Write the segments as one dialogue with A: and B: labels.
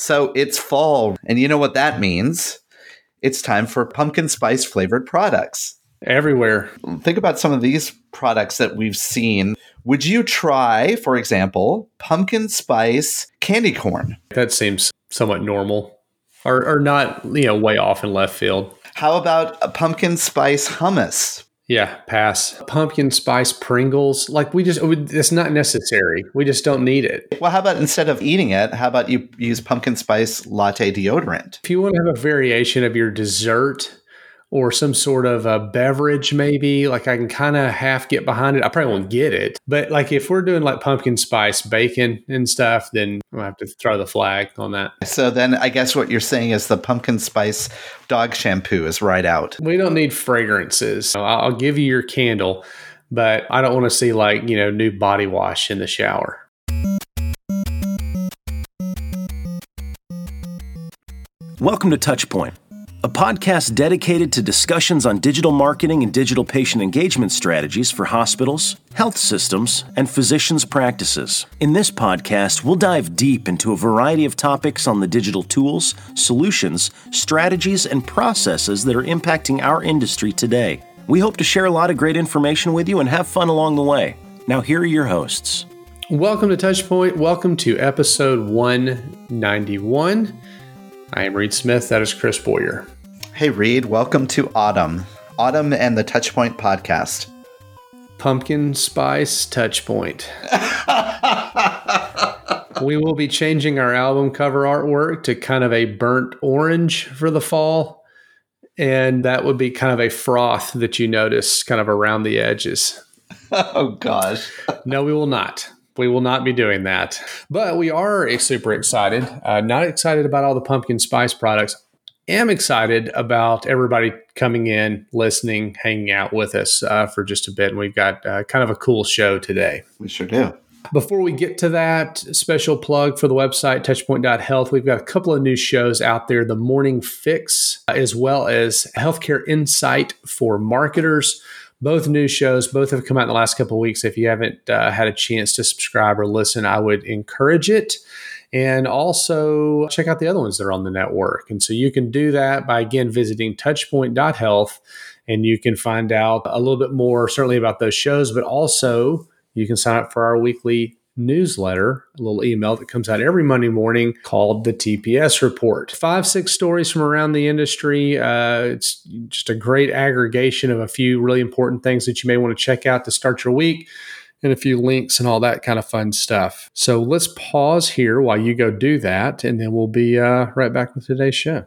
A: So it's fall, and you know what that means? It's time for pumpkin spice flavored products.
B: Everywhere.
A: Think about some of these products that we've seen. Would you try, for example, pumpkin spice candy corn?
B: That seems somewhat normal or, or not, you know, way off in left field.
A: How about a pumpkin spice hummus?
B: Yeah, pass. Pumpkin spice Pringles, like we just, it's not necessary. We just don't need it.
A: Well, how about instead of eating it, how about you use pumpkin spice latte deodorant?
B: If you want to have a variation of your dessert, or some sort of a beverage, maybe. Like I can kind of half get behind it. I probably won't get it. But like if we're doing like pumpkin spice bacon and stuff, then we'll have to throw the flag on that.
A: So then I guess what you're saying is the pumpkin spice dog shampoo is right out.
B: We don't need fragrances. I'll give you your candle, but I don't want to see like, you know, new body wash in the shower.
C: Welcome to Touchpoint a podcast dedicated to discussions on digital marketing and digital patient engagement strategies for hospitals, health systems, and physicians' practices. In this podcast, we'll dive deep into a variety of topics on the digital tools, solutions, strategies, and processes that are impacting our industry today. We hope to share a lot of great information with you and have fun along the way. Now, here are your hosts.
B: Welcome to Touchpoint. Welcome to episode 191. I am Reed Smith. That is Chris Boyer.
A: Hey, Reed. Welcome to Autumn. Autumn and the Touchpoint podcast.
B: Pumpkin Spice Touchpoint. we will be changing our album cover artwork to kind of a burnt orange for the fall. And that would be kind of a froth that you notice kind of around the edges.
A: Oh, gosh.
B: no, we will not we will not be doing that. But we are super excited. Uh, not excited about all the pumpkin spice products. Am excited about everybody coming in, listening, hanging out with us uh, for just a bit. And we've got uh, kind of a cool show today.
A: We sure do.
B: Before we get to that, special plug for the website, touchpoint.health. We've got a couple of new shows out there The Morning Fix, as well as Healthcare Insight for Marketers both new shows both have come out in the last couple weeks. If you haven't uh, had a chance to subscribe or listen i would encourage it. And also check out the other ones that are on the network. And so you can do that by again visiting touchpoint.health and you can find out a little bit more certainly about those shows but also you can sign up for our weekly newsletter, a little email that comes out every Monday morning called the TPS Report. Five, six stories from around the industry. Uh, it's just a great aggregation of a few really important things that you may want to check out to start your week. And a few links and all that kind of fun stuff. So let's pause here while you go do that, and then we'll be uh, right back with today's show.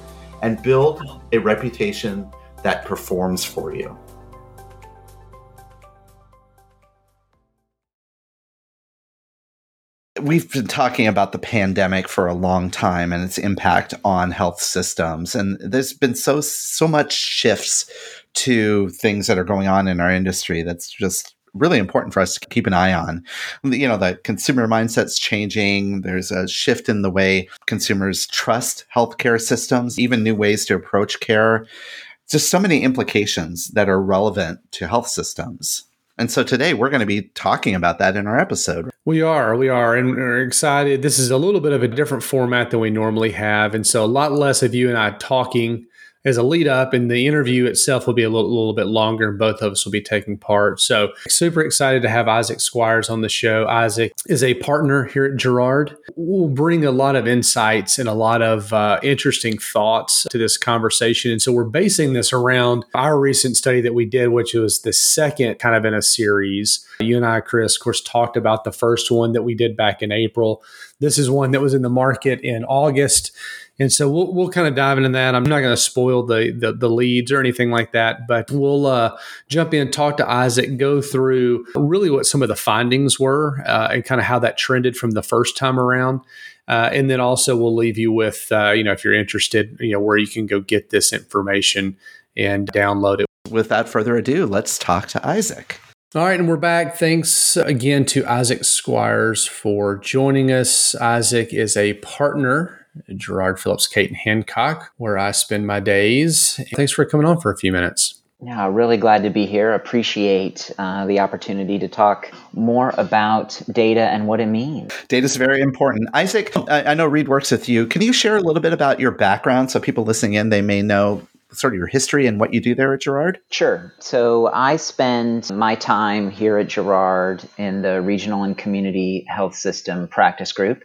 A: and build a reputation that performs for you. We've been talking about the pandemic for a long time and its impact on health systems and there's been so so much shifts to things that are going on in our industry that's just really important for us to keep an eye on. You know, the consumer mindset's changing. There's a shift in the way consumers trust healthcare systems, even new ways to approach care. Just so many implications that are relevant to health systems. And so today we're going to be talking about that in our episode.
B: We are, we are, and we're excited. This is a little bit of a different format than we normally have. And so a lot less of you and I talking as a lead up, and the interview itself will be a little, little bit longer, and both of us will be taking part. So, super excited to have Isaac Squyres on the show. Isaac is a partner here at Jarrard. We'll bring a lot of insights and a lot of uh, interesting thoughts to this conversation. And so, we're basing this around our recent study that we did, which was the second kind of in a series. You and I, Chris, of course, talked about the first one that we did back in April. This is one that was in the market in August. And so we'll, we'll kind of dive into that. I'm not going to spoil the, the, the leads or anything like that, but we'll uh, jump in, talk to Isaac, go through really what some of the findings were uh, and kind of how that trended from the first time around. Uh, and then also we'll leave you with, uh, you know, if you're interested, you know, where you can go get this information and download it.
A: Without further ado, let's talk to Isaac.
B: All right, and we're back. Thanks again to Isaac Squyres for joining us. Isaac is a partner Jarrard Phillips Cate and Hancock, where I spend my days. Thanks for coming on for a few minutes.
D: Yeah, really glad to be here. Appreciate uh, the opportunity to talk more about data and what it means.
A: Data is very important. Isaac, I, I know Reed works with you. Can you share a little bit about your background so people listening in they may know sort of your history and what you do there at Jarrard?
D: Sure. So I spend my time here at Jarrard in the regional and community health system practice group.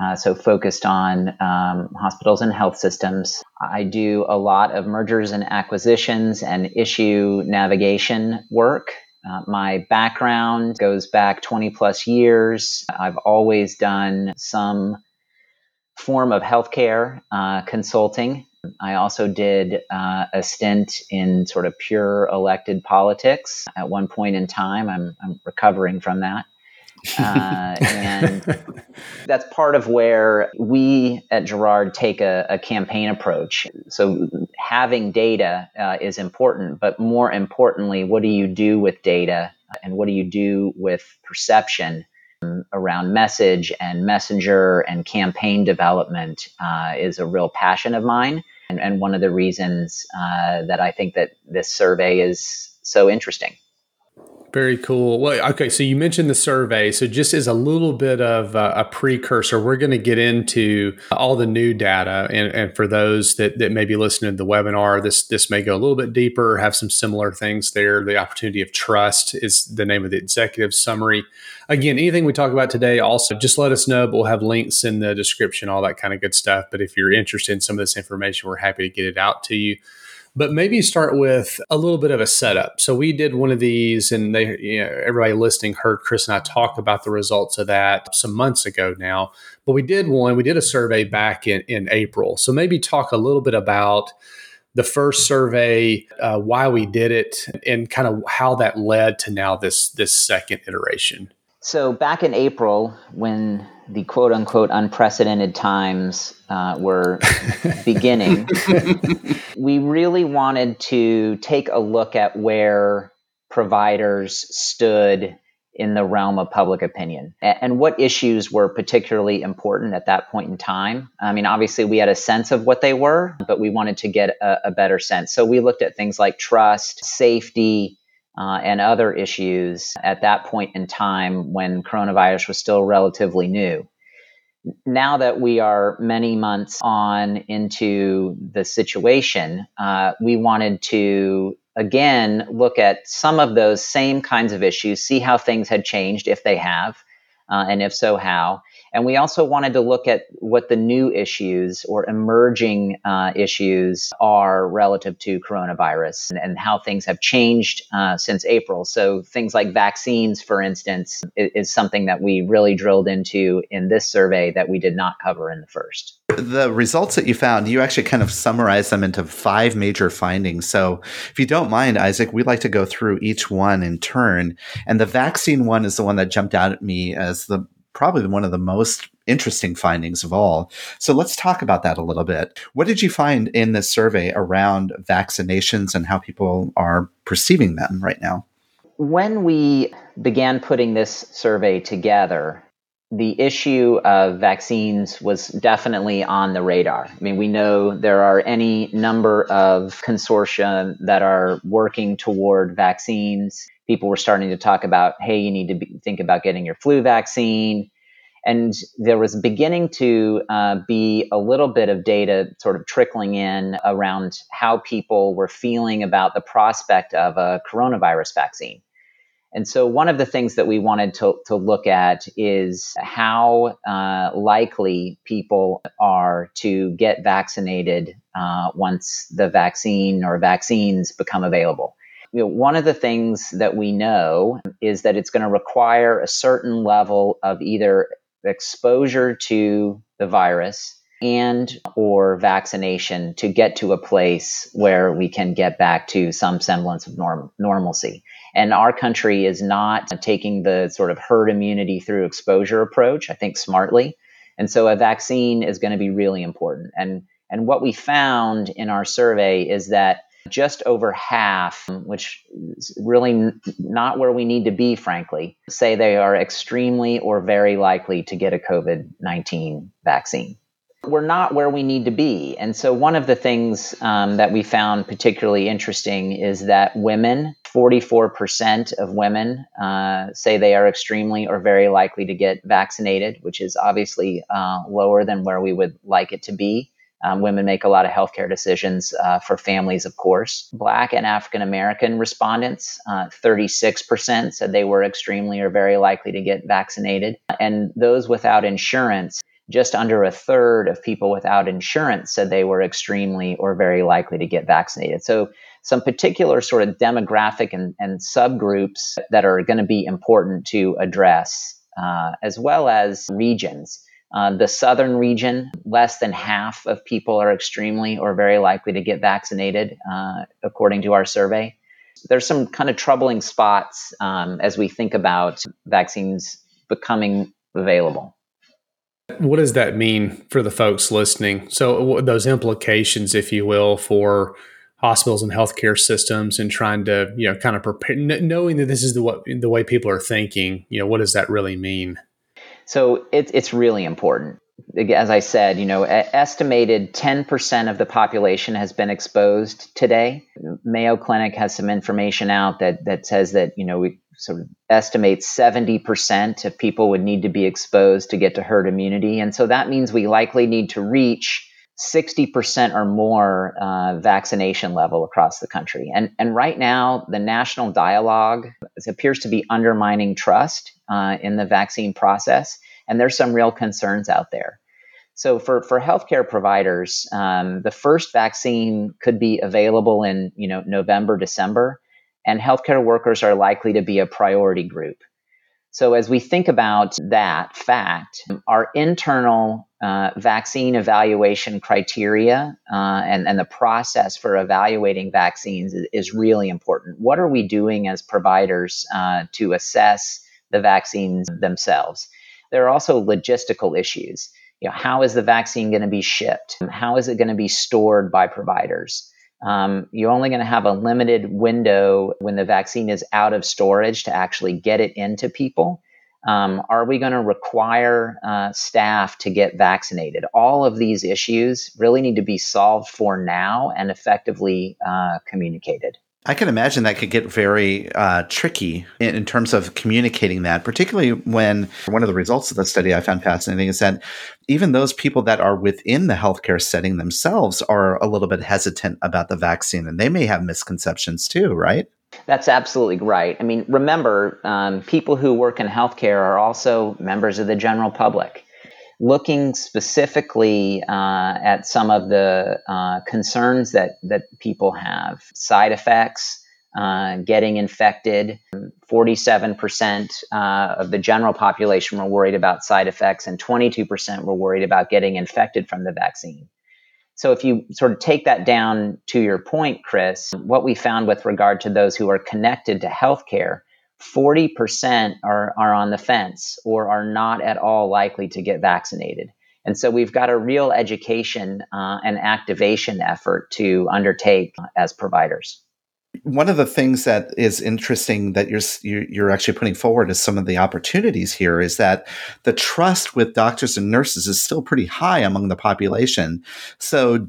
D: Uh, so focused on um, hospitals and health systems. I do a lot of mergers and acquisitions and issue navigation work. Uh, my background goes back 20 plus years. I've always done some form of healthcare uh, consulting. I also did uh, a stint in sort of pure elected politics at one point in time. I'm, I'm recovering from that. Uh, and that's part of where we at Jarrard take a, a campaign approach. So having data uh, is important, but more importantly, what do you do with data and what do you do with perception? around message and messenger and campaign development uh, is a real passion of mine and, and one of the reasons uh, that i think that this survey is so interesting
B: very cool. Well, okay. So you mentioned the survey. So just as a little bit of a, a precursor, we're going to get into all the new data. And, and, for those that, that may be listening to the webinar, this this may go a little bit deeper, have some similar things there. The opportunity of trust is the name of the executive summary. Again, anything we talk about today, also just let us know. But we'll have links in the description, all that kind of good stuff. But if you're interested in some of this information, we're happy to get it out to you. But maybe start with a little bit of a setup. So we did one of these, and they, you know, everybody listening heard Chris and I talk about the results of that some months ago now. But we did one. We did a survey back in in April. So maybe talk a little bit about the first survey, uh, why we did it, and kind of how that led to now this this second iteration.
D: So back in April, when the quote unquote unprecedented times uh, were beginning, we really wanted to take a look at where providers stood in the realm of public opinion and what issues were particularly important at that point in time. I mean, obviously, we had a sense of what they were, but we wanted to get a, a better sense. So we looked at things like trust, safety, uh, and other issues at that point in time when coronavirus was still relatively new. Now that we are many months on into the situation, uh, we wanted to again look at some of those same kinds of issues, see how things had changed, if they have, uh, and if so, how, and we also wanted to look at what the new issues or emerging uh, issues are relative to coronavirus and, and how things have changed uh, since April. So, things like vaccines, for instance, is, is something that we really drilled into in this survey that we did not cover in the first.
A: The results that you found, you actually kind of summarize them into five major findings. So, if you don't mind, Isaac, we'd like to go through each one in turn. And the vaccine one is the one that jumped out at me as the probably one of the most interesting findings of all. So let's talk about that a little bit. What did you find in this survey around vaccinations and how people are perceiving them right now?
D: When we began putting this survey together, the issue of vaccines was definitely on the radar. I mean, we know there are any number of consortia that are working toward vaccines people were starting to talk about, hey, you need to be, think about getting your flu vaccine. And there was beginning to uh, be a little bit of data sort of trickling in around how people were feeling about the prospect of a coronavirus vaccine. And so, one of the things that we wanted to, to look at is how uh, likely people are to get vaccinated uh, once the vaccine or vaccines become available. You know, one of the things that we know is that it's going to require a certain level of either exposure to the virus and or vaccination to get to a place where we can get back to some semblance of norm- normalcy. And our country is not taking the sort of herd immunity through exposure approach, I think smartly. And so a vaccine is going to be really important. And and what we found in our survey is that just over half, which is really not where we need to be, frankly, say they are extremely or very likely to get a COVID 19 vaccine. We're not where we need to be. And so, one of the things um, that we found particularly interesting is that women, 44% of women, uh, say they are extremely or very likely to get vaccinated, which is obviously uh, lower than where we would like it to be. Um, women make a lot of healthcare decisions uh, for families, of course. Black and African American respondents, uh, 36% said they were extremely or very likely to get vaccinated. And those without insurance, just under a third of people without insurance said they were extremely or very likely to get vaccinated. So, some particular sort of demographic and, and subgroups that are going to be important to address, uh, as well as regions. Uh, the southern region, less than half of people are extremely or very likely to get vaccinated, uh, according to our survey. There's some kind of troubling spots um, as we think about vaccines becoming available.
B: What does that mean for the folks listening? So, those implications, if you will, for hospitals and healthcare systems and trying to, you know, kind of prepare, knowing that this is the, what, the way people are thinking, you know, what does that really mean?
D: So it, it's really important. As I said, you know, estimated 10% of the population has been exposed today. Mayo Clinic has some information out that, that says that, you know, we sort of estimate 70% of people would need to be exposed to get to herd immunity. And so that means we likely need to reach 60% or more uh, vaccination level across the country. And, and right now, the national dialogue appears to be undermining trust uh, in the vaccine process. And there's some real concerns out there. So for, for healthcare providers, um, the first vaccine could be available in you know November, December, and healthcare workers are likely to be a priority group. So, as we think about that fact, our internal uh, vaccine evaluation criteria uh, and, and the process for evaluating vaccines is, is, really important. What are we doing as providers uh, to assess the vaccines themselves? There are also logistical issues. You know, how is the vaccine going to be shipped? How is it going to be stored by providers? Um, you're only going to have a limited window when the vaccine is out of storage to actually get it into people. Um, are we going to require uh, staff to get vaccinated? All of these issues really need to be solved for now and effectively uh, communicated.
A: I can imagine that could get very uh, tricky in, in, terms of communicating that, particularly when one of the results of the study I found fascinating is that even those people that are within the healthcare setting themselves are a little bit hesitant about the vaccine and they may have misconceptions too, right?
D: That's absolutely right. I mean, remember, um, people who work in healthcare are also members of the general public looking specifically uh, at some of the uh, concerns that, that people have side effects, uh, getting infected. 47% uh, of the general population were worried about side effects, and 22% were worried about getting infected from the vaccine. So, if you sort of take that down to your point, Chris, what we found with regard to those who are connected to healthcare 40% are, are on the fence or are not at all likely to get vaccinated. And so we've got a real education uh, and activation effort to undertake as providers.
A: One of the things that is interesting that you're you're actually putting forward as some of the opportunities here is that the trust with doctors and nurses is still pretty high among the population. So,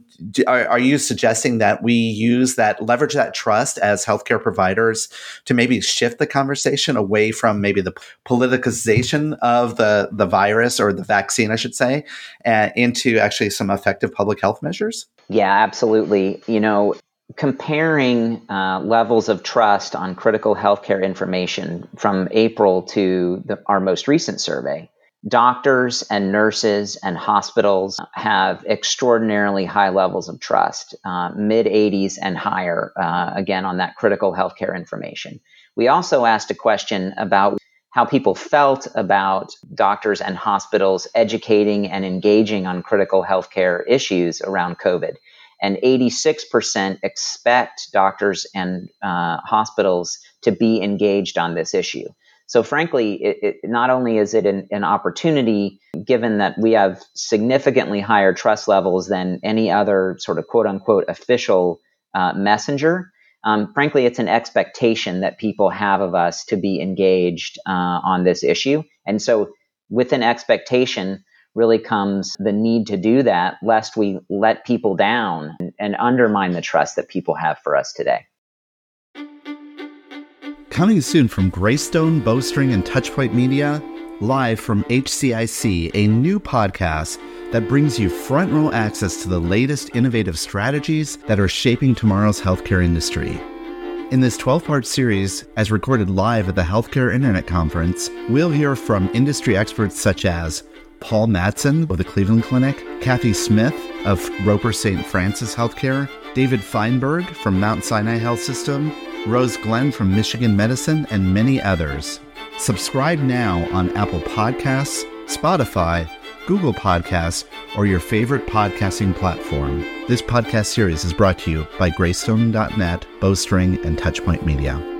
A: are, are you suggesting that we use that leverage that trust as healthcare providers to maybe shift the conversation away from maybe the politicization of the the virus or the vaccine, I should say, and into actually some effective public health measures?
D: Yeah, absolutely. You know, comparing uh, levels of trust on critical healthcare information from April to the, our most recent survey, doctors and nurses and hospitals have extraordinarily high levels of trust, uh, mid 80s and higher, uh, again, on that critical healthcare information. We also asked a question about how people felt about doctors and hospitals educating and engaging on critical healthcare issues around COVID and 86% expect doctors and uh, hospitals to be engaged on this issue. So, frankly, it, it, not only is it an, an, opportunity, given that we have significantly higher trust levels than any other sort of quote unquote official uh, messenger, um, frankly, it's an expectation that people have of us to be engaged uh, on this issue. And so, with an expectation, really comes the need to do that, lest we let people down and, and undermine the trust that people have for us today.
A: Coming soon from Greystone, Bowstring, and Touchpoint Media, live from HCIC, a new podcast that brings you front row access to the latest innovative strategies that are shaping tomorrow's healthcare industry. In this 12 part series, as recorded live at the Healthcare Internet Conference, we'll hear from industry experts such as Paul Matsen of the Cleveland Clinic, Kathy Smith of Roper St. Francis Healthcare, David Feinberg from Mount Sinai Health System, Rose Glenn from Michigan Medicine, and many others. Subscribe now on Apple Podcasts, Spotify, Google Podcasts, or your favorite podcasting platform. This podcast series is brought to you by Greystone.net, Bowstring, and Touchpoint Media.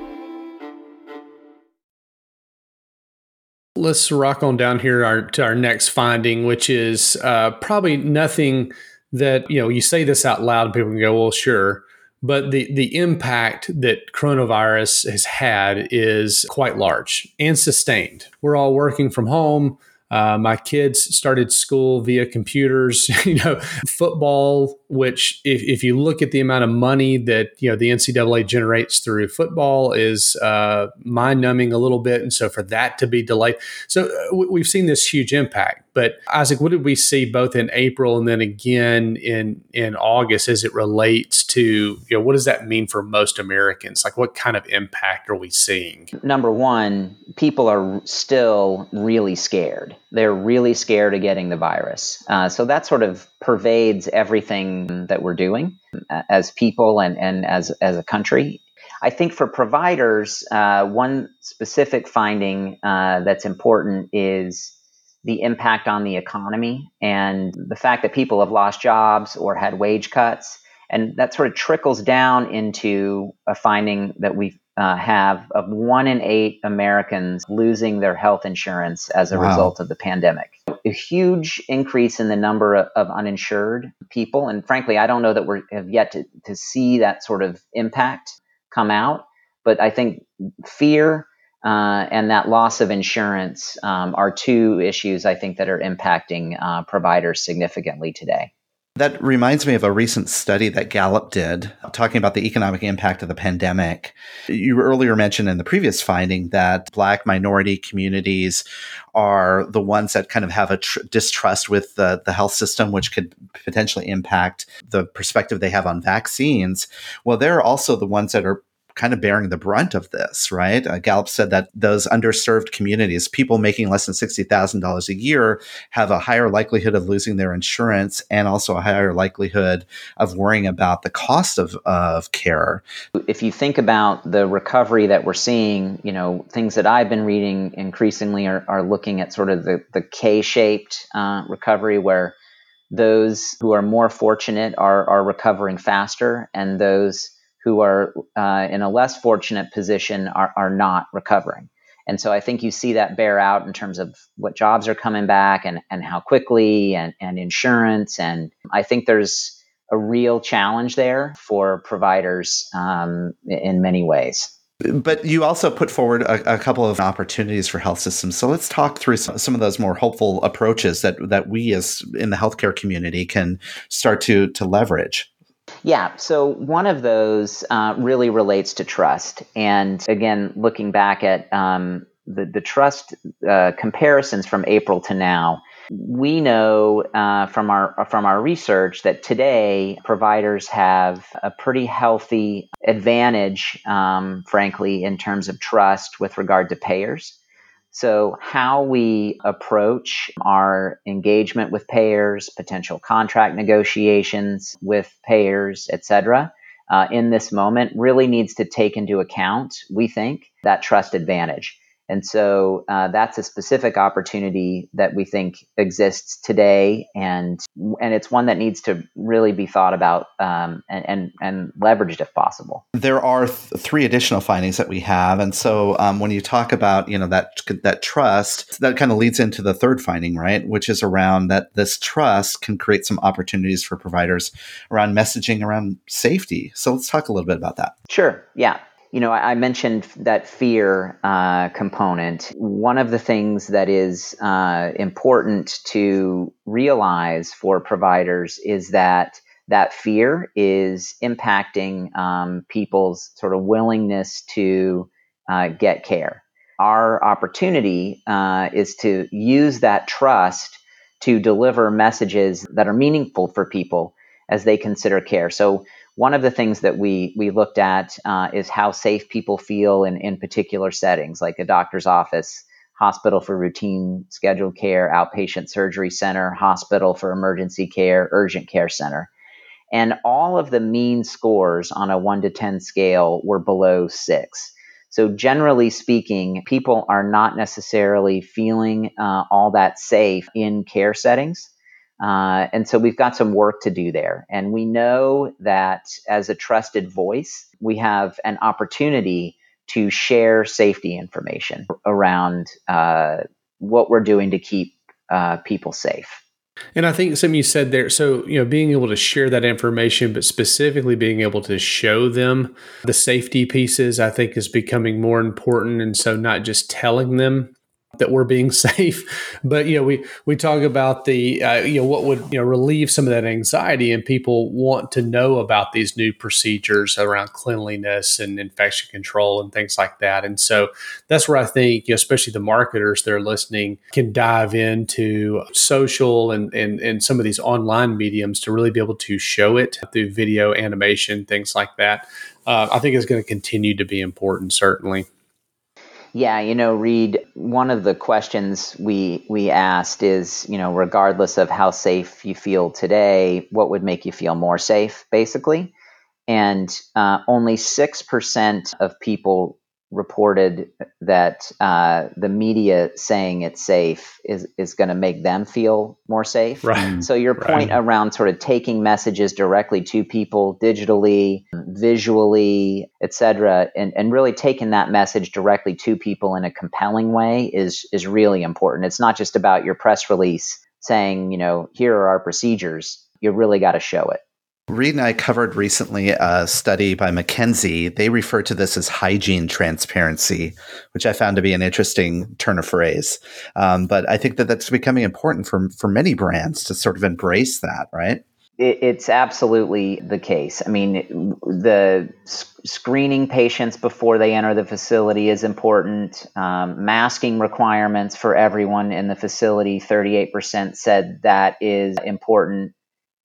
B: Let's rock on down here our, to our next finding, which is uh, probably nothing that you know. You say this out loud, and people can go, "Well, sure," but the the impact that coronavirus has had is quite large and sustained. We're all working from home. Uh, my kids started school via computers. you know, football, which if, if you look at the amount of money that you know the NCAA generates through football, is uh, mind numbing a little bit. And so for that to be delayed, so uh, we've seen this huge impact. But Isaac, what did we see both in April and then again in in August as it relates to you know what does that mean for most Americans? Like what kind of impact are we seeing?
D: Number one, people are still really scared. They're really scared of getting the virus. Uh, so that sort of pervades everything that we're doing uh, as people and, and as as a country. I think for providers, uh, one specific finding uh, that's important is the impact on the economy and the fact that people have lost jobs or had wage cuts. And that sort of trickles down into a finding that we uh, have of one in eight Americans losing their health insurance as a wow. result of the pandemic. A huge increase in the number of, of, uninsured people. And frankly, I don't know that we have yet to, to see that sort of impact come out. But I think fear uh, and that loss of insurance um, are two issues I think that are impacting uh, providers significantly today.
A: That reminds me of a recent study that Gallup did talking about the economic impact of the pandemic. You earlier mentioned in the previous finding that Black minority communities are the ones that kind of have a tr- distrust with the, the health system, which could potentially impact the perspective they have on vaccines. Well, they're also the ones that are kind of bearing the brunt of this, right? Uh, Gallup said that those underserved communities, people making less than $60,000 a year, have a higher likelihood of losing their insurance and also a higher likelihood of worrying about the cost of, of care.
D: If you think about the recovery that we're seeing, you know, things that I've been reading increasingly are, are looking at sort of the, the K shaped uh, recovery where those who are more fortunate are, are recovering faster and those who are uh, in a less fortunate position are, are not recovering. And so I think you see that bear out in terms of what jobs are coming back and, and how quickly and, and insurance. And I think there's a real challenge there for providers um, in many ways.
A: But you also put forward a, a, couple of opportunities for health systems. So let's talk through some, some, of those more hopeful approaches that that we as in the healthcare community can start to to leverage.
D: Yeah, so one of those uh, really relates to trust. And again, looking back at um, the, the trust uh, comparisons from April to now, we know uh, from our from our research that today providers have a pretty healthy advantage, um, frankly, in terms of trust with regard to payers. So, how we approach our engagement with payers, potential contract negotiations with payers, et cetera, uh, in this moment really needs to take into account, we think, that trust advantage. And so uh, that's a specific opportunity that we think exists today, and and it's one that needs to really be thought about um, and, and, and leveraged if possible.
A: There are th- three additional findings that we have, and so um, when you talk about you know that that trust, that kind of leads into the third finding, right? Which is around that this trust can create some opportunities for providers around messaging around safety. So let's talk a little bit about that.
D: Sure. Yeah you know, I mentioned that fear uh, component. One of the things that is uh, important to realize for providers is that that fear is impacting um, people's sort of willingness to uh, get care. Our opportunity uh, is to use that trust to deliver messages that are meaningful for people as they consider care. So one of the things that we we looked at uh, is how safe people feel in, in particular settings, like a doctor's office, hospital for routine scheduled care, outpatient surgery center, hospital for emergency care, urgent care center. And all of the mean scores on a 1 to 10 scale were below 6. So, generally speaking, people are not necessarily feeling uh, all that safe in care settings. Uh, and so we've got some work to do there. And we know that as a trusted voice, we have an opportunity to share safety information around uh, what we're doing to keep uh, people safe.
B: And I think something you said there, so, you know, being able to share that information, but specifically being able to show them the safety pieces, I think is becoming more important. And so not just telling them that we're being safe. But you know we we talk about the uh, you know what would you know relieve some of that anxiety and people want to know about these new procedures around cleanliness and infection control and things like that. And so that's where i think you know, especially the marketers that are listening can dive into social and, and and some of these online mediums to really be able to show it through video animation things like that. Uh, i think is going to continue to be important certainly
D: yeah, you know, Reed, one of the questions we we asked is, you know, regardless of how safe you feel today, what would make you feel more safe, basically? And uh, only 6% of people reported that uh, the media saying it's safe is, is going to make them feel more safe.
B: Right.
D: So your point right. around sort of taking messages directly to people digitally, visually, etc., and, and really taking that message directly to people in a compelling way is is really important. It's not just about your press release saying, you know, here are our procedures. You really got to show it.
A: Reed and I covered recently a study by McKinsey. They refer to this as hygiene transparency, which I found to be an interesting turn of phrase. Um, but I think that that's becoming important for for many brands to sort of embrace that, right?
D: It's absolutely the case. I mean, the screening patients before they enter the facility is important. Um, masking requirements for everyone in the facility, 38% said that is important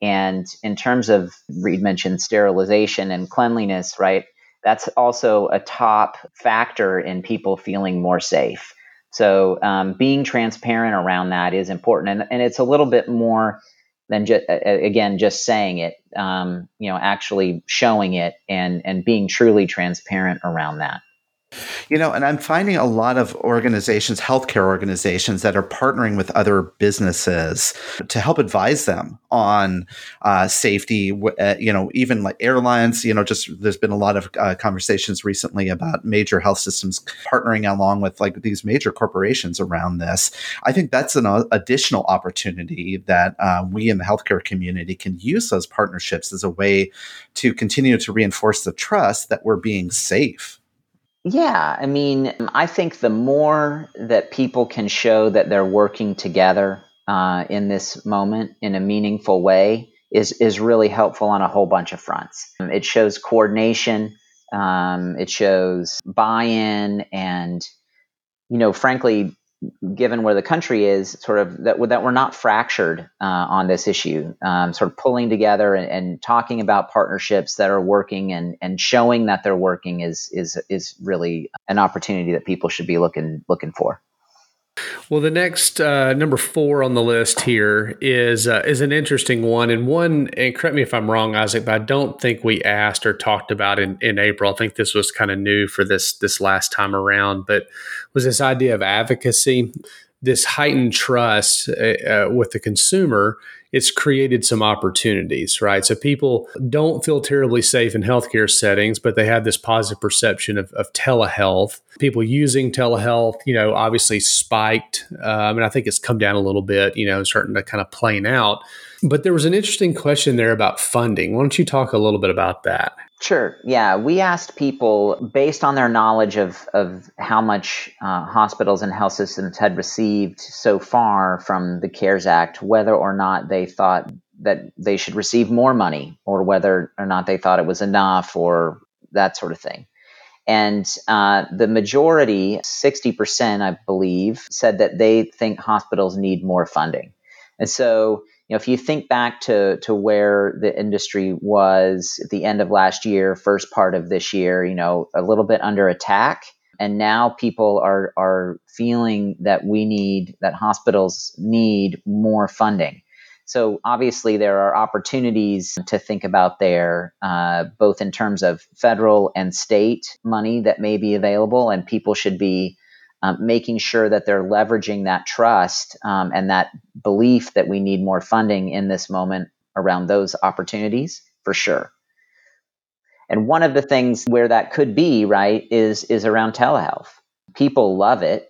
D: and in terms of, Reed mentioned sterilization and cleanliness, right? That's also a top factor in people feeling more safe. So um, being transparent around that is important, and, and it's a little bit more than just again just saying it. Um, you know, actually showing it and and being truly transparent around that.
A: You know, and I'm finding a lot of organizations, healthcare organizations, that are partnering with other businesses to help advise them on uh, safety. Uh, you know, even like airlines. You know, just there's been a lot of uh, conversations recently about major health systems partnering along with like these major corporations around this. I think that's an uh, additional opportunity that uh, we in the healthcare community can use those partnerships as a way to continue to reinforce the trust that we're being safe.
D: Yeah, I mean, I think the more that people can show that they're working together uh, in this moment in a meaningful way is is really helpful on a whole bunch of fronts. It shows coordination, um, it shows buy-in, and you know, frankly, given where the country is, sort of that, that we're not fractured uh, on this issue, um, sort of pulling together and, and, talking about partnerships that are working and, and showing that they're working is is is really an opportunity that people should be looking looking for.
B: Well, the next uh, number four on the list here is uh, is an interesting one, and one. And correct me if I'm wrong, Isaac, but I don't think we asked or talked about in, in April. I think this was kind of new for this this last time around. But was this idea of advocacy, this heightened trust uh, uh with the consumer it's created some opportunities, right? So people don't feel terribly safe in healthcare settings, but they have this positive perception of, of telehealth. People using telehealth, you know, obviously spiked. Um, and I think it's come down a little bit, you know, starting to kind of plane out. But there was an interesting question there about funding. Why don't you talk a little bit about that?
D: Sure. Yeah. We asked people based on their knowledge of, of how much uh, hospitals and health systems had received so far from the CARES Act, whether or not they thought that they should receive more money or whether or not they thought it was enough or that sort of thing. And uh, the majority, 60%, I believe, said that they think hospitals need more funding. And so you know, if you think back to to where the industry was at the end of last year, first part of this year, you know, a little bit under attack, and now people are are feeling that we need that hospitals need more funding. So obviously there are opportunities to think about there, uh, both in terms of federal and state money that may be available, and people should be um, making sure that they're leveraging that trust um, and that belief that we need more funding in this moment around those opportunities for sure. And one of the things where that could be, right, is is around telehealth. People love it.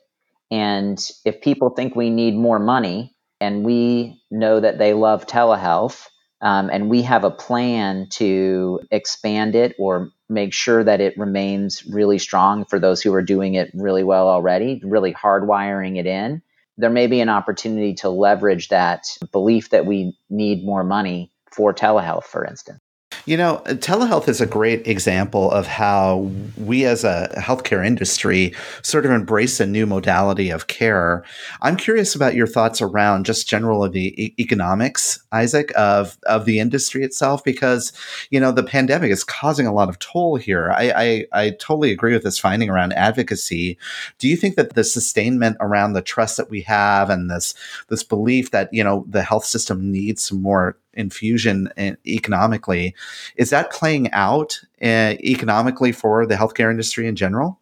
D: And if people think we need more money and we know that they love telehealth, um, and we have a plan to expand it or make sure that it remains really strong for those who are doing it really well already, really hardwiring it in. There may be an opportunity to leverage that belief that we need more money for telehealth, for instance.
A: You know, telehealth is a great example of how we as a healthcare industry sort of embrace a new modality of care. I'm curious about your thoughts around just general the economics, Isaac, of, of the industry itself, because, you know, the pandemic is causing a lot of toll here. I, I, I totally agree with this finding around advocacy. Do you think that the sustainment around the trust that we have and this, this belief that, you know, the health system needs some more infusion economically. Is that playing out uh, economically for the healthcare industry in general?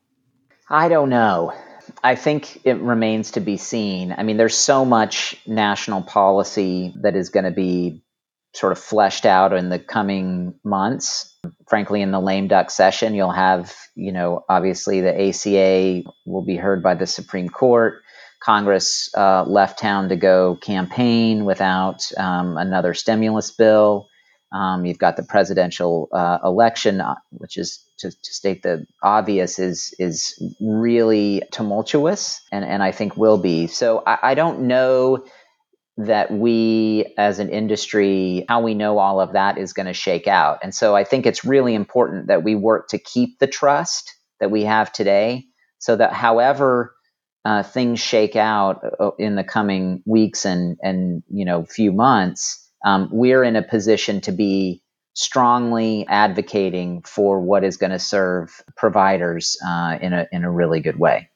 D: I don't know. I think it remains to be seen. I mean, there's so much national policy that is going to be sort of fleshed out in the coming months. Frankly, in the lame duck session, you'll have, you know, obviously the ACA will be heard by the Supreme Court. Congress uh, left town to go campaign without um, another stimulus bill. Um, you've got the presidential uh, election, uh, which is to, to, state the obvious, is is really tumultuous, and, and I think will be. So I, I don't know that we as an industry, how we know all of that is going to shake out. And so I think it's really important that we work to keep the trust that we have today, so that however uh, things shake out uh, in the coming weeks and and you know few months, um, we're in a position to be strongly advocating for what is going to serve providers uh, in a in a really good way.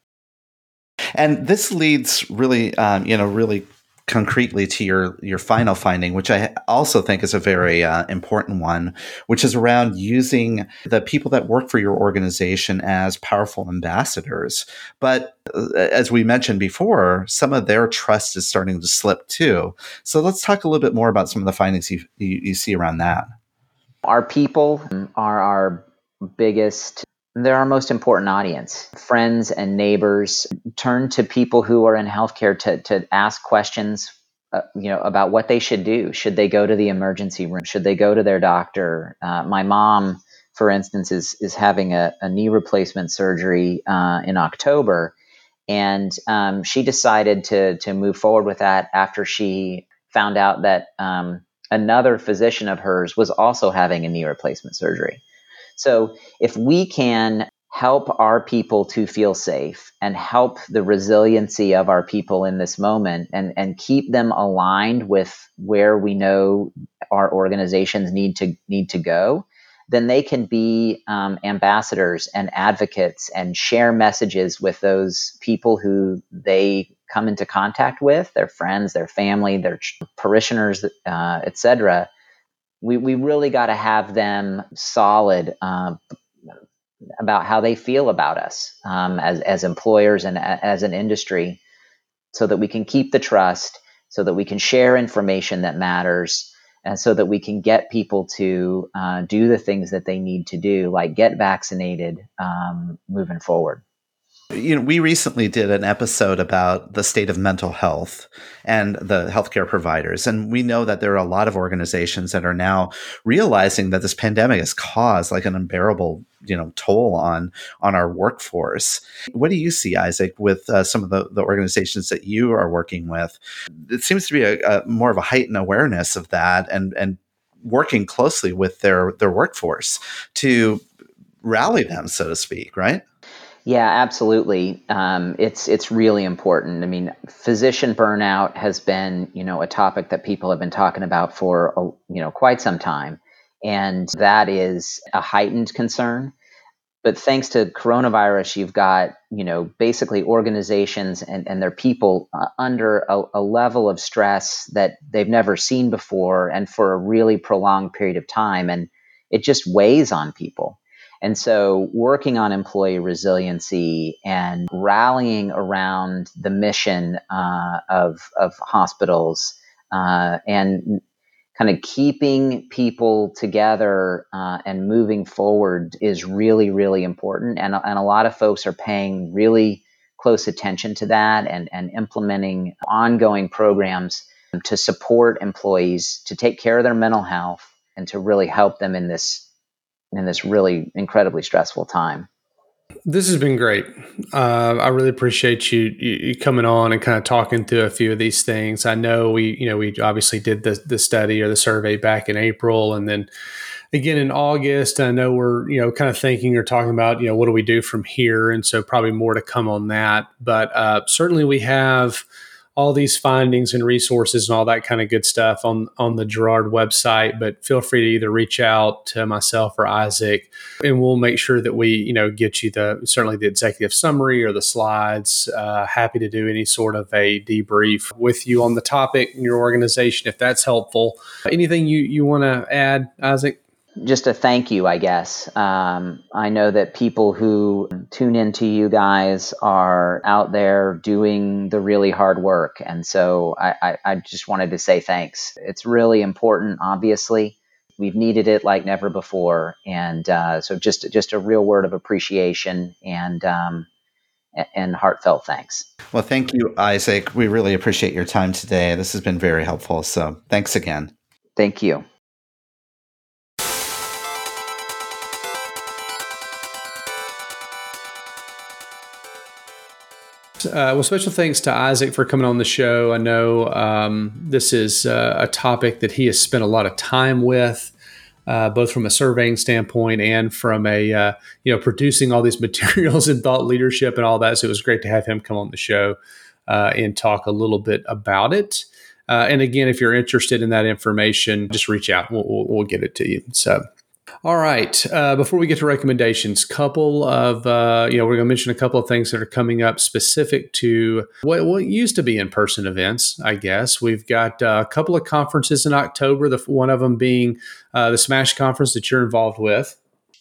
A: And this leads really, um, you know, really concretely to your your final finding, which I also think is a very uh, important one, which is around using the people that work for your organization as powerful ambassadors. But uh, as we mentioned before, some of their trust is starting to slip too. So let's talk a little bit more about some of the findings you, you, you see around that.
D: Our people are our biggest they're our most important audience. Friends and neighbors turn to people who are in healthcare to, to ask questions, uh, you know, about what they should do. Should they go to the emergency room? Should they go to their doctor? Uh, my mom, for instance, is is having a, a knee replacement surgery uh, in October, and um, she decided to to move forward with that after she found out that um, another physician of hers was also having a knee replacement surgery. So if we can help our people to feel safe and help the resiliency of our people in this moment and, and keep them aligned with where we know our organizations need to need to go, then they can be um, ambassadors and advocates and share messages with those people who they come into contact with, their friends, their family, their parishioners, uh, etc we, we really got to have them solid uh, about how they feel about us um, as, as employers and a, as an industry so that we can keep the trust, so that we can share information that matters, and so that we can get people to uh, do the things that they need to do, like get vaccinated um, moving forward.
A: You know, we recently did an episode about the state of mental health and the healthcare providers. And we know that there are a lot of organizations that are now realizing that this pandemic has caused like an unbearable, you know, toll on, on our workforce. What do you see, Isaac, with uh, some of the, the organizations that you are working with? It seems to be a, a more of a heightened awareness of that and, and working closely with their, their workforce to rally them, so to speak, right?
D: Yeah, absolutely. Um, it's it's really important. I mean, physician burnout has been you know a topic that people have been talking about for a, you know quite some time, and that is a heightened concern. But thanks to coronavirus, you've got you know basically organizations and, and their people uh, under a, a level of stress that they've never seen before, and for a really prolonged period of time, and it just weighs on people. And so, working on employee resiliency and rallying around the mission uh, of, of hospitals uh, and kind of keeping people together uh, and moving forward is really, really important. And, and a lot of folks are paying really close attention to that and, and implementing ongoing programs to support employees to take care of their mental health and to really help them in this in this really incredibly stressful time.
B: This has been great. Uh, I really appreciate you, you, coming on and kind of talking through a few of these things. I know we, you know, we obviously did the the study or the survey back in April, and then again in August. I know we're, you know, kind of thinking or talking about, you know, what do we do from here, and so probably more to come on that. But uh, certainly we have all these findings and resources and all that kind of good stuff on on the Jarrard website. But feel free to either reach out to myself or Isaac, and we'll make sure that we you know get you the certainly the executive summary or the slides. Uh, happy to do any sort of a debrief with you on the topic in your organization if that's helpful. Anything you you want to add, Isaac?
D: Just a thank you, I guess. Um, I know that people who tune into you guys are out there doing the really hard work. And so I, I, I just wanted to say thanks. It's really important, obviously. We've needed it like never before. And uh, so just, just a real word of appreciation and, um, and heartfelt thanks.
A: Well, thank you, Isaac. We really appreciate your time today. This has been very helpful. So thanks again.
D: Thank you.
B: Uh, well, special thanks to Isaac for coming on the show. I know um, this is uh, a topic that he has spent a lot of time with, uh, both from a surveying standpoint and from a uh, you know producing all these materials and thought leadership and all that. So it was great to have him come on the show uh, and talk a little bit about it. Uh, and again, if you're interested in that information, just reach out. We'll, we'll, we'll get it to you. So. All right. Uh, before we get to recommendations, couple of uh, you know we're going to mention a couple of things that are coming up specific to what, what used to be in person events. I guess we've got uh, a couple of conferences in October. The one of them being uh, the Smash conference that you're involved with.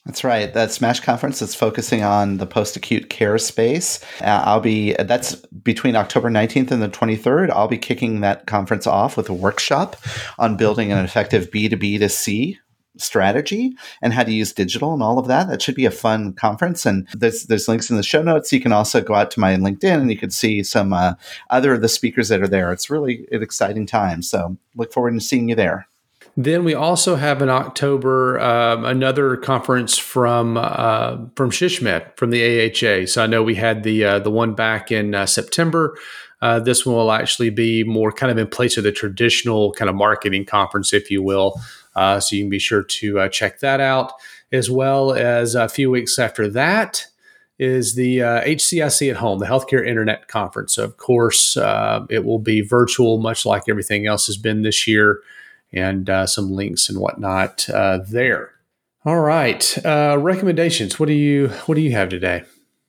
A: That's right. That Smash conference is focusing on the post-acute care space. Uh, I'll be that's between October 19th and the 23rd. I'll be kicking that conference off with a workshop on building an effective B2B to C strategy and how to use digital and all of that. That should be a fun conference. And there's there's links in the show notes. You can also go out to my LinkedIn and you can see some uh, other of the speakers that are there. It's really an exciting time. So look forward to seeing you there.
B: Then we also have in October um, another conference from uh, from SHSMD from the AHA. So I know we had the uh, the one back in uh, September. Uh, this one will actually be more kind of in place of the traditional kind of marketing conference, if you will. Uh, so you can be sure to uh, check that out, as well as a few weeks after that is the uh, HCIC at Home, the Healthcare Internet Conference. So of course, uh, it will be virtual, much like everything else has been this year, and uh, some links and whatnot uh, there. All right, recommendations. What do you What do you have today?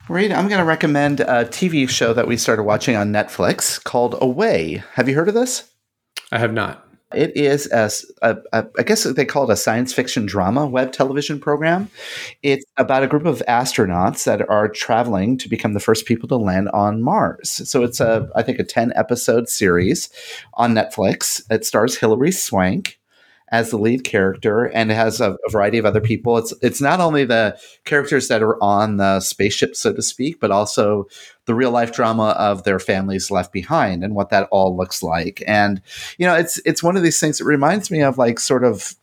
A: Reed, I'm going to recommend a TV show that we started watching on Netflix called Away. Have you heard of this?
B: I have not.
A: It is a, a, a, I guess they call it a science fiction drama web television program. It's about a group of astronauts that are traveling to become the first people to land on Mars. So it's a, I think, a 10 episode series on Netflix. It stars Hilary Swank as the lead character and has a, a, variety of other people. It's it's not only the characters that are on the spaceship, so to speak, but also the real life drama of their families left behind and what that all looks like. And you know, it's it's one of these things that reminds me of like sort of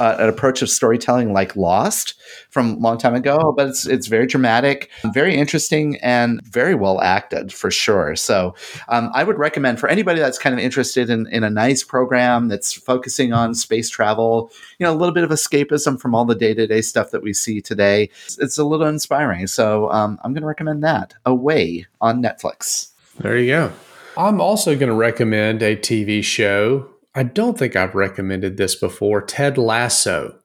A: uh, an approach of storytelling like Lost from a long time ago, but it's it's very dramatic, very interesting, and very well acted for sure. So um, I would recommend for anybody that's kind of interested in, in a nice program that's focusing on space travel, you know, a little bit of escapism from all the day to day stuff that we see today. It's a little inspiring. So um, I'm going to recommend that Away on Netflix.
B: There you go. I'm also going to recommend a TV show I don't think I've recommended this before. Ted Lasso.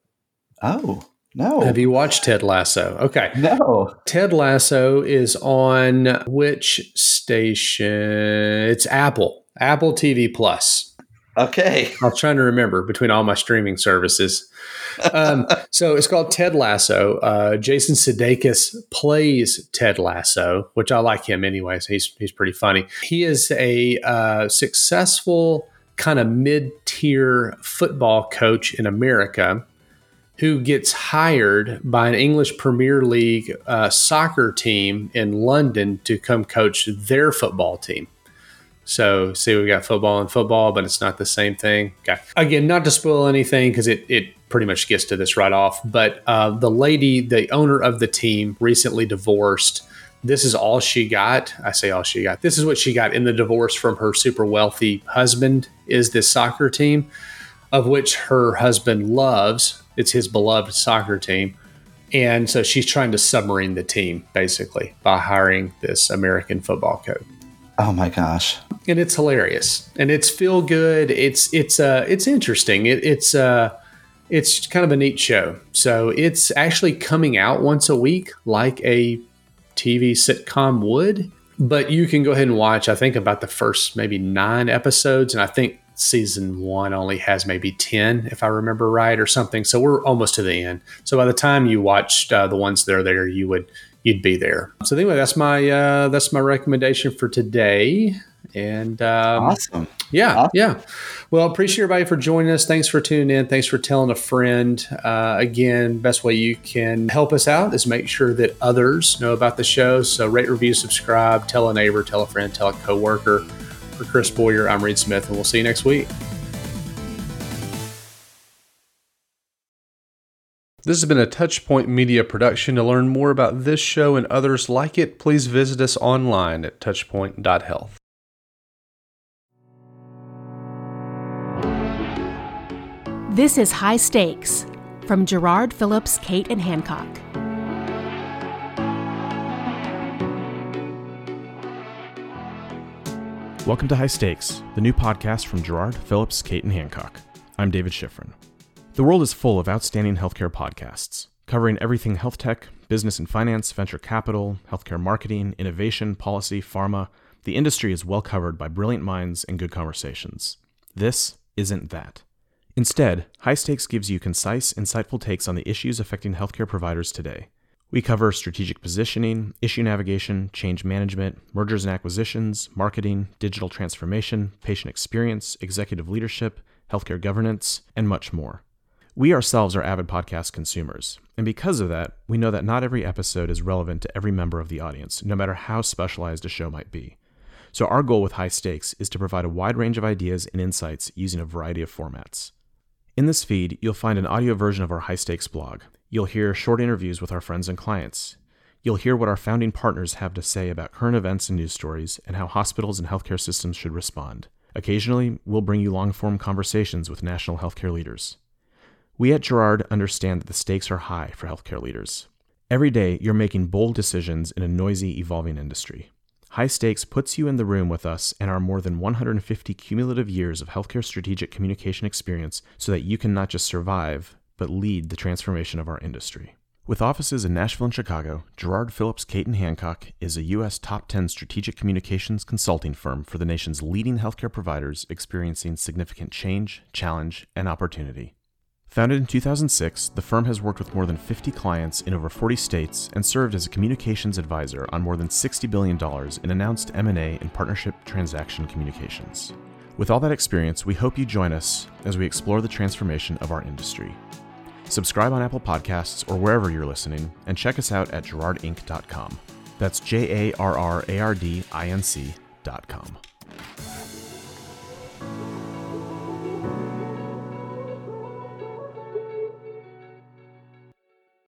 A: Oh, no.
B: Have you watched Ted Lasso? Okay.
A: No.
B: Ted Lasso is on which station? It's Apple, Apple TV Plus.
A: Okay.
B: I'm trying to remember between all my streaming services. Um, so it's called Ted Lasso. Uh, Jason Sudeikis plays Ted Lasso, which I like him anyways. He's he's pretty funny. He is a uh, successful kind of mid tier football coach in America who gets hired by an English Premier League uh, soccer team in London to come coach their football team. So, see, we've got football and football, but it's not the same thing. Okay. Again, not to spoil anything because it, it pretty much gets to this right off, but uh, the lady, the owner of the team, recently divorced this is all she got. I say all she got. This is what she got in the divorce from her super wealthy husband is this soccer team of which her husband loves. It's his beloved soccer team. And so she's trying to submarine the team basically by hiring this American football coach.
A: Oh my gosh.
B: And it's hilarious. And it's feel good. It's it's uh it's interesting. It, it's uh it's kind of a neat show. So it's actually coming out once a week like a TV sitcom would. But you can go ahead and watch, I think, about the first maybe nine episodes. And I think season one only has maybe 10, if I remember right, or something. So we're almost to the end. So by the time you watched uh, the ones that are there, you would you'd be there. So anyway, that's my uh, that's my recommendation for today. And um,
A: awesome.
B: Yeah, awesome. yeah. Well, appreciate everybody for joining us. Thanks for tuning in. Thanks for telling a friend. Uh, again, best way you can help us out is make sure that others know about the show. So rate, review, subscribe, tell a neighbor, tell a friend, tell a coworker. For Chris Boyer, I'm Reed Smith, and we'll see you next week. This has been a Touchpoint Media production. To learn more about this show and others like it, please visit us online at touchpoint.health.
E: This is High Stakes from Jarrard Phillips, Cate, and Hancock.
F: Welcome to High Stakes, the new podcast from Jarrard Phillips, Cate, and Hancock. I'm David Schifrin. The world is full of outstanding healthcare podcasts, covering everything health tech, business and finance, venture capital, healthcare marketing, innovation, policy, pharma. The industry is well covered by brilliant minds and good conversations. This isn't that. Instead, High Stakes gives you concise, insightful takes on the issues affecting healthcare providers today. We cover strategic positioning, issue navigation, change management, mergers and acquisitions, marketing, digital transformation, patient experience, executive leadership, healthcare governance, and much more. We ourselves are avid podcast consumers, and because of that, we know that not every episode is relevant to every member of the audience, no matter how specialized a show might be. So, our goal with High Stakes is to provide a wide range of ideas and insights using a variety of formats. In this feed, you'll find an audio version of our High Stakes blog. You'll hear short interviews with our friends and clients. You'll hear what our founding partners have to say about current events and news stories and how hospitals and healthcare systems should respond. Occasionally, we'll bring you long form conversations with national healthcare leaders. We at Jarrard understand that the stakes are high for healthcare leaders. Every day, you're making bold decisions in a noisy, evolving industry. High Stakes puts you in the room with us and our more than 150 cumulative years of healthcare strategic communication experience so that you can not just survive, but lead the transformation of our industry. With offices in Nashville and Chicago, Jarrard Phillips Caton Hancock is a U.S. top 10 strategic communications consulting firm for the nation's leading healthcare providers experiencing significant change, challenge, and opportunity. Founded in 2006, the firm has worked with more than 50 clients in over 40 states and served as a communications advisor on more than $60 billion in announced M&A and partnership transaction communications. With all that experience, we hope you join us as we explore the transformation of our industry. Subscribe on Apple Podcasts or wherever you're listening, and check us out at jarrardinc.com. That's J A R R A R D I N C.com.